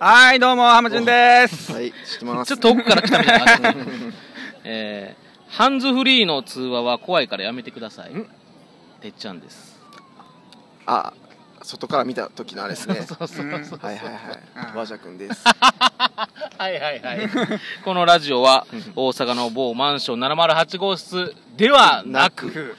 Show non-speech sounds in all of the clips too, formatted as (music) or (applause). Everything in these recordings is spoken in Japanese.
はい、どうも、浜潤です。はい、知ってます。ちょっと遠くから来たみたいな (laughs) えー、ハンズフリーの通話は怖いからやめてくださいん？てっちゃんですあ、外から見た時のあれですね。(laughs) そうそうそうはいはいはい。和田君です。(laughs) はいはいはいこのラジオは大阪の某マンション708号室ではなく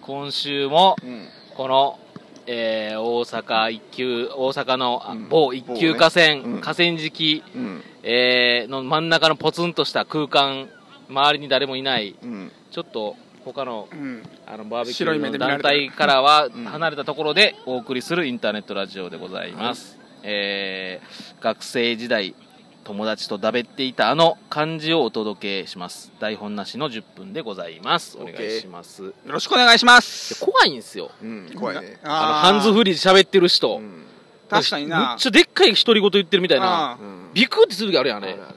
今週もうん。この、えー大阪一級大阪の某一級河川、某ねうん。河川敷、うん。えーの真ん中のポツンとした空間周りに誰もいない。うん。ちょっと他のうん。あのバーベキューの団体からはん。離れたところでお送りするインターネットラジオでございます、えー学生時代友達とだべっていたあの漢字をお届けします台本なしの10分でございますお願いしますよろしくお願いします。怖いんですようん。怖いね。あのハンズフリーで喋ってる人、うん。確かになめっちゃでっかい独り言言ってるみたいなあうん。ビクってする時あるやんあれあるある。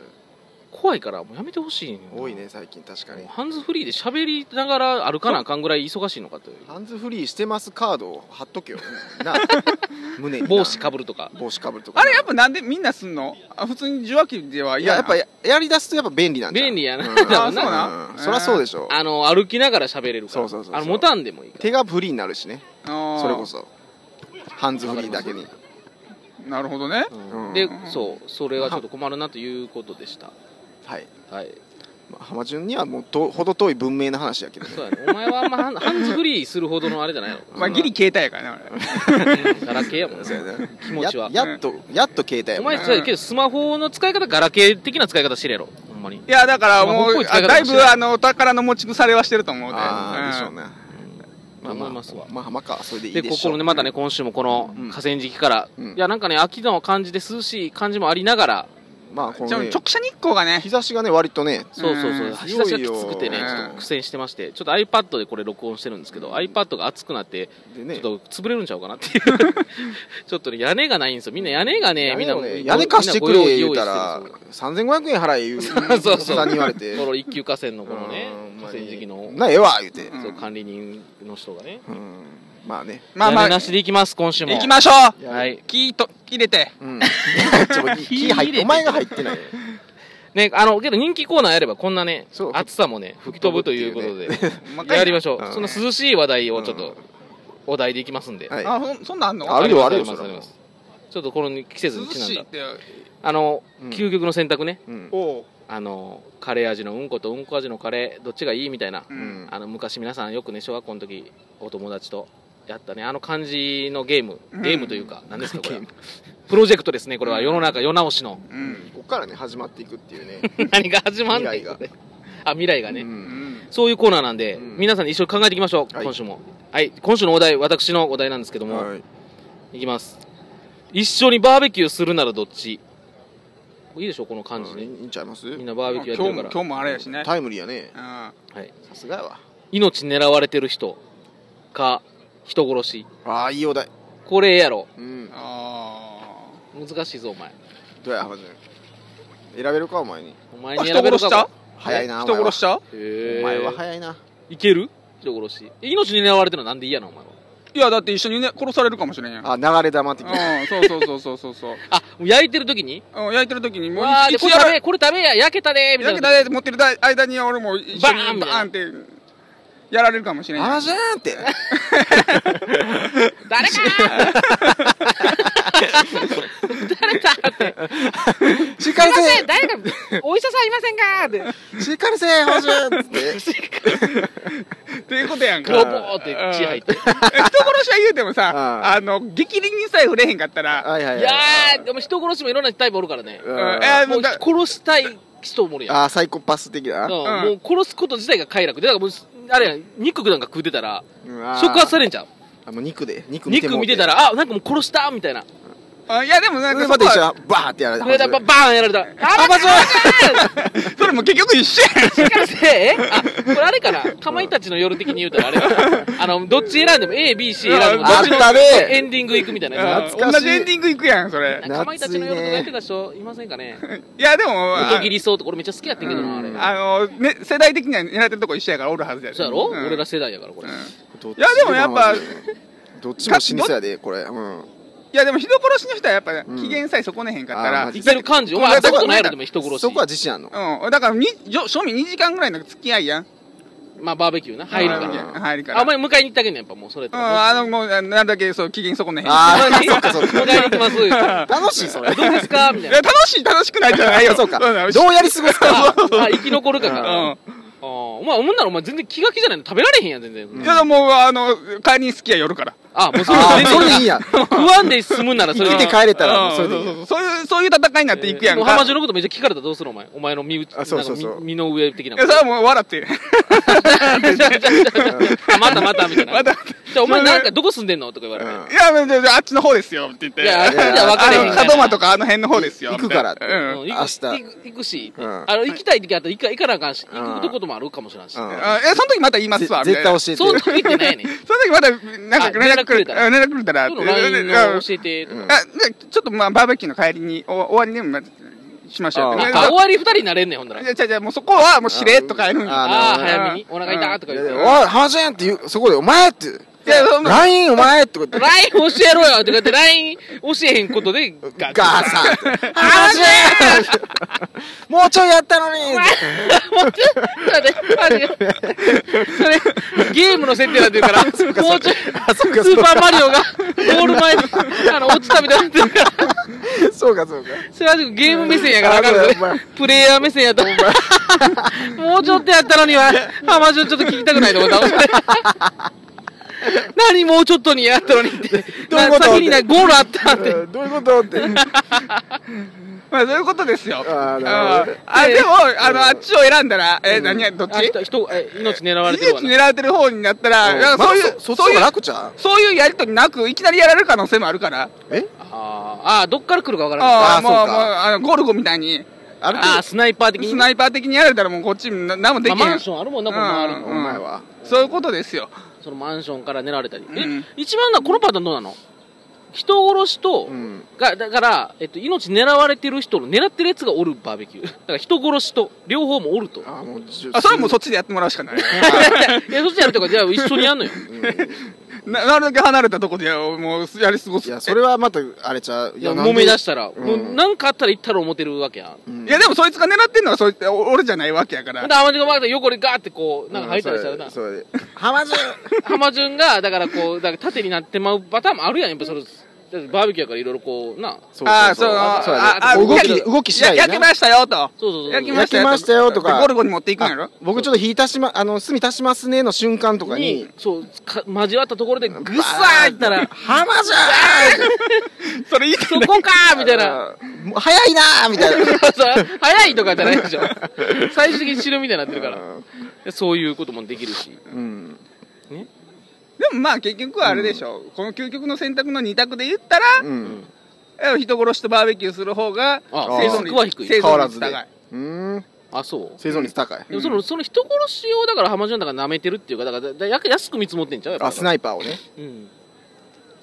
怖いからもうやめてほしい多いね、最近確かに。ハンズフリーで喋りながら歩かなあかんぐらい忙しいのかというハンズフリーしてますカードを貼っとけよ。(laughs) な。胸にな。帽子かぶるとか帽子かぶるとか。あれやっぱなんでみんなすんの？あ普通に受話器ではいいや、ややっぱややりだすとやっぱ便利なんじゃん便利やなうんあそうなん？うんそりゃそうでしょ。あの歩きながら喋れるからそうそうそうそうあの持たんでもいい手がフリーになるしね。そそれこそ。ハンズフリーだけに。なるほどねうんでそうそれはちょっと困るなということでしたはい。はい。まあ浜順にはもうと程遠い文明な話やけどね。そうやね。お前はあんまハンハンズフリーするほどのあれじゃないの？(laughs) まあギリ携帯やからね俺。ガラケーやもんねそうやな。気持ちは。ややっとやっと携帯やおもんな。前そうやけどスマホの使い方ガラケー的な使い方してるやろ？ほんまに。いやだからもうあだいぶあの宝の持ち腐れはしてると思うで。ああうん。でしょうね。まあ思いますわ。まあ浜かそれでいいででしょう。ここのねまたね今週もこのうん。河川敷から、うん。いやなんかね秋の感じで涼しい感じもありながらまあこのね直射日光がね。日差しがね割とねそうそうそう、うん日差しがきつくてね、ちょっと苦戦してまして、ちょっと iPad でこれ録音してるんですけど、iPad が熱くなって、ちょっと潰れるんちゃうかなっていう、(laughs) ちょっとね、屋根がないんですよ、みんな屋根がね、みんな屋根貸してくれ言うたらみんなご用意3500円払え言う (laughs) そうそう。さんに言われて。この一級河川のこのねうん、河川敷の、なええわ言うて。うんそう管理人の人がね、うんまあね。まあまあ。なしでいきます、今週も。行きましょう。はい。キーと入れて。うん。(laughs) ちょ火入って (laughs) お前が入ってないね、あの、けど人気コーナーやればこんなね暑さもね、吹き飛ぶということで、(laughs) まやりましょう。うん。その涼しい話題をちょっうん。と、お題でいきますんで。はい。あそそんなんあんの？あるよあるよちょっとこの季節涼にちなんだしいって。あの、うん。究極の選択ね。あのカレー味のうんことうんこ味のカレーどっちがいいみたいな、あの昔皆さんよくね小学校の時お友達とやったね。あの感じのゲーム。うん。ゲームというか、何ですかこれプロジェクトですねこれは。世の中世直しの。うん。こっからね始まっていくっていうね。(laughs) 何が始まんねん。未来があ未来がね、そういうコーナーなんで、うん。皆さんで一緒に考えていきましょう、はい。今週も。はい。今週のお題私のお題なんですけども、はい。いきます。一緒にバーベキューするならどっち？いいでしょこの感じね、いいんちゃいます？みんなバーベキューやってるから。今日もあれやしね。タイムリーやね。さすがやわ。命狙われてる人か人殺し。ああいいお題。これやろ。うん。あ難しいぞお前。どうや浜順選べるかお前に。お前あに選べるか人殺しちゃう早いな人殺しちゃう？へお前は。お前はえ早いな。いける？人殺し。え命狙われてるのなんで嫌なのお前は？いやだって一緒にね殺されるかもしれんやん。あ流れ玉的な。うんそうそうそうそうそうそう。(laughs) あもう焼いてる時に？うん焼いてる時にもうわーでこれ食べこれ食べや焼けたでみたいな。焼けたで持ってる間に俺も一緒にバーンみたいなバーンってやられるかもしれんやん浜順って。誰か誰かって。しっかりすいませ誰かお医者さんいませんかって。しっかりせ浜順って。っていうことやんか。ボーって血入って。人殺しは言うてもさ (laughs) うん。あの激鱗にさえ触れへんかったら。はいはいはい。いやーでも人殺しもいろんなタイプおるからね。うん。うん。えもうだ殺したい人もおるやん。あーサイコパス的だうん。なもう殺すこと自体が快楽でだからもうあれ肉なんか食うてたら触発されんちゃう？あもう肉で。肉見て。肉見てたらあなんかもう殺したみたいなあいやでもなんかでまた一緒そこはにバーってやられて上でババーンやられた。ら「あバチそれも結局一緒やん。かりせえ？あこれあれかな？かまいたちの夜的に言うたらあれあのどっち選んでも ABC 選んでもどあっちのったね。エンディング行くみたいな。やつ懐かしい。同じエンディングいくやんそれ。かまいたちの夜とかやってた人いませんかね？いやでもあ音切りそうとか俺めっちゃ好きやってんけどなあれ。あのね世代的には狙ってるとこ一緒やからおるはずやで。そうやろ？ん。俺ら世代やからこれ。いやでもやっぱどっちも死にそうやでこれ。うんいやでも人殺しの人はやっぱん。機嫌さえ損ねへんかったら、あーマジいける感じ。お前会ったことないやろでも人殺し。そこは自信あんの？うん、だからにじょ正味2時間ぐらいの付き合いやん。まあバーベキューな。入るかうんら入るから。あお前迎えに行ってあげんねんやっぱもうそれってうん、あのもうなんだけそう機嫌損ねへん。ああそっかそっ迎えに行きます。言うて楽しいそれ。どうですか？みたいな。いや楽しい楽しくないじゃないよ。そうか。ん。どうやり過ごすか。ああ生き残るかかうら。あんあお前思んならお前全然気が気じゃないの食べられへんやん全然。いやもうあの帰りに好きや夜から。あもうそれあそれでいいや食わん (laughs) で済むんならそれで生きて帰れたらもううん。それでいい。そうそうそうそういうそういう戦いになっていくやんか。もう浜中のことめっちゃ聞かれたらどうするお前。お前の身内あそうそうそう。なんか身身の上的ないやそれはもう笑ってあまたまたみたいな。またじゃあお前なんかどこ住んでんの？とか言われて。うん。いやじゃああっちの方ですよって言って。いやあっちじゃ分かれへんあの門真とかあの辺の方ですよ行くからうん。明日。行く行くし、うん。あの行きたい時あったら行か行かなあかんし、うん。行くとこともあるかもしれんし、うん。あえその時また言いますわ絶対教えて。その時ってないねん。(laughs) その時またなんか連絡くれたら。あ連絡くれたら。教えて。あじゃあちょっとまあバーベキューの帰りにお終わりにまあしましょう。あであ終わり二人になれんねんほんなら。じゃあじゃあじゃあもうそこはもうしれっと帰るんやあああ早めに。お腹痛とかい言って。やおい浜ちゃんって言うそこでお前って LINE お前ってこと。LINE 教えろよとか言って LINE 教えへんことでガガーサンって浜ちゃんもうちょいやったのに。もうちょっと待っそれゲームの設定なんて言うから (laughs) もうちょいスーパーマリオがゴール前にあの落ちたみたいになってるから。そうかそうか。それはゲーム目線やからあかんのねあお前プレイヤー目線やったらもうちょっとやったのには浜順ちょっと聞きたくないと思った (laughs) 何もうちょっとにやったのにって。どういうこと？先になゴールあったって。うんどういうことって。(laughs) まあそういうことですよ。あでもあのあっちを選んだらえ何やどっち？あ人命狙われてるわ命な。狙われてる方になったらそういうそういう楽ちゃう？そういうやりとりなくいきなりやられる可能性もあるから。えあー。あーどっから来るかわからないあーああもうあのゴルゴみたいに。あるああスナイパー的に？スナイパー的にやられたらもうこっちな何もできへん。まあマンションあるもんなこの周りお前はそういうことですよそのマンションから狙われたり、うん。え一番なこのパターンどうなの？人殺しと、うん。がだから、えっと、命狙われてる人の狙ってるやつがおるバーベキュー。(laughs) だから人殺しと両方もおると。あもうあそれはもうそっちでやってもらうしかない。(laughs) いやそっちやるとかじゃあ一緒にやんのよななるだけ離れたとこでもうやり過ごす。いやそれはまたあれちゃう。いや揉め出したら、うん。もうなんかあったら行ったら思ってるわけやん。うん。いやでもそいつが狙ってんのはそいつお俺じゃないわけやから。ほんで浜順が横でガーってこうなんか入ったりしたらな、それで浜順浜順がだからこうだから縦になってまうパターンもあるやんやっぱそれバーベキューやからいろいろこうな。そうああそうあそうやああね動きや動き次第やな。や焼けましたよと。そうそうそう。焼き焼きましたよとか。でゴルゴに持っていくんやろ？あ僕ちょっと火足しまあの炭足しますねの瞬間とかに。にそうか交わったところでグッサーいったら浜じゃ (laughs) それいい。そこかーみたいな。早いなーみたいな。早いとかじゃないでしょ。最終的に死ぬみたいになってるから。そういうこともできるし。うんでもまあ結局はあれでしょ、この究極の選択の二択で言ったら、うん。え人殺しとバーベキューする方があ生存リスクは低い。生変わらずで。存率高い。うん。あ、そう。生存率高い。でもその、その人殺しをだから浜順だから舐めてるっていうか、だからだや安く見積もってんちゃうあスナイパーをね。うん。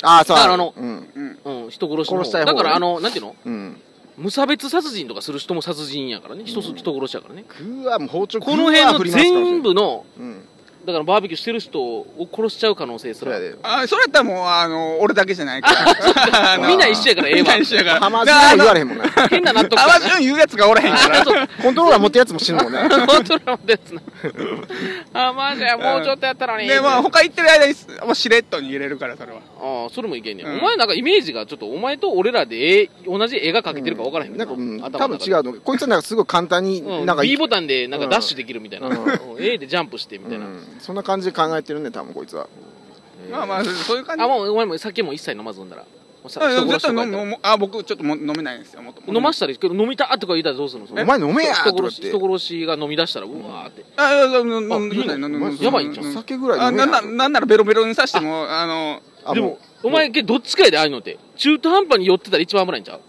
ああそう。だからあのうん。うんうん、人殺しの殺したいだからあの、なんていうの？うん。無差別殺人とかする人も殺人やからね。人,、人殺しやからね。うわもう包丁この辺の全部の、うんだからバーベキューしてる人を殺しちゃう可能性すら。それや。で。あそれやったらもうあの俺だけじゃないから。(laughs) あのみんな一緒やからええわみんな一緒やから。浜順は言われへんもんな。変な納得あ感まじ言うやつがおらへんから。コントローラー持ってるやつも死ぬもんね。本当のやつな。あ、マジや、もうちょっとやったのに。でまあ他行ってる間にもうしれっと逃げれるからそれは。ああ、それもいけんねや、うん。お前なんかイメージがちょっと、お前と俺らで絵、同じ絵が描けてるか分からへんなんか、うん、頭多分違うのこいつはなんかすごい簡単にうん、なん。か、B ボタンでなんかダッシュできるみたいな。うん。うん。A でジャンプしてみたいな。うんそんな感じで考えてるね多分こいつは。まあまあそういう感じ。あ、もうお前も酒も一切飲まず飲んだら。あ僕ちょっとも飲めないんですよもっと飲ましたらいいけど飲みたとか言ったらどうするの？お前飲めや人殺し人殺しが飲み出したらうわーって。あいやばいん。ちゃん酒ぐらいあ飲めや。なんななんならベロベロにさしてもあのあでも、お前けどっちかやでああいうのって。中途半端に寄ってたら一番危ないんちゃう？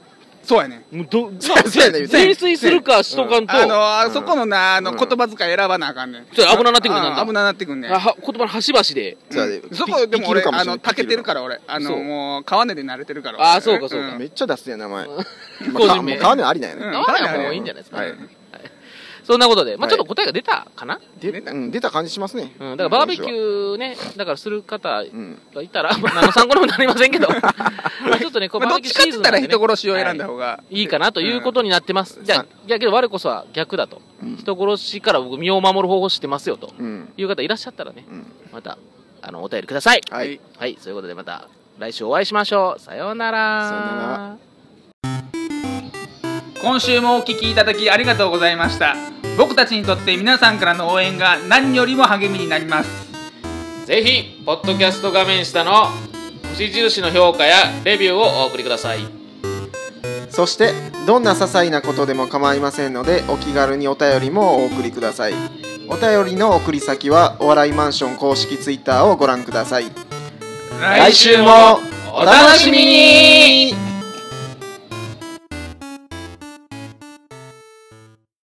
そうやね。もうど、(laughs) そうやね泥酔するかしとかんと、あのあそこのなあのうん。言葉遣い選ばなあかんねん。それ危ななってくるなんだ。あ危ななってくんねん。あは言葉の端々で。そうやで。そこでも俺あのたけてるから俺。あのもう川根で慣れてるからあそうかそうか。ん。めっちゃ出すやん名前。個人名。川根ありなんやね。うん。川根はもういいんじゃないですか。そんなことで、まあ、はいちょっと答えが出たかな、出うん、出た感じしますね。うん、だからバーベキューね、だからする方うん。がいたら、まあ、何の参考にもなりませんけど、(laughs) まあちょっとね、こうまあ、バーベキューどっちかって言ったらシーズンなんでね人殺しを選んだ方が、はいいいかなということになってます。じゃあやけど我こそは逆だと。うん人殺しから僕身を守る方法知ってますよとうん。いう方いらっしゃったらね、うん。また、あの、お便りください。はい。はい、そういうことでまた来週お会いしましょう。さようなら。さような今週もお聞きいただきありがとうございました僕たちにとって皆さんからの応援が何よりも励みになりますぜひ、ポッドキャスト画面下の星印の評価やレビューをお送りください。そして、どんな些細なことでも構いませんので、お気軽にお便りもお送りください。お便りの送り先は、お笑いマンション公式ツイッターをご覧ください。来週もお楽しみに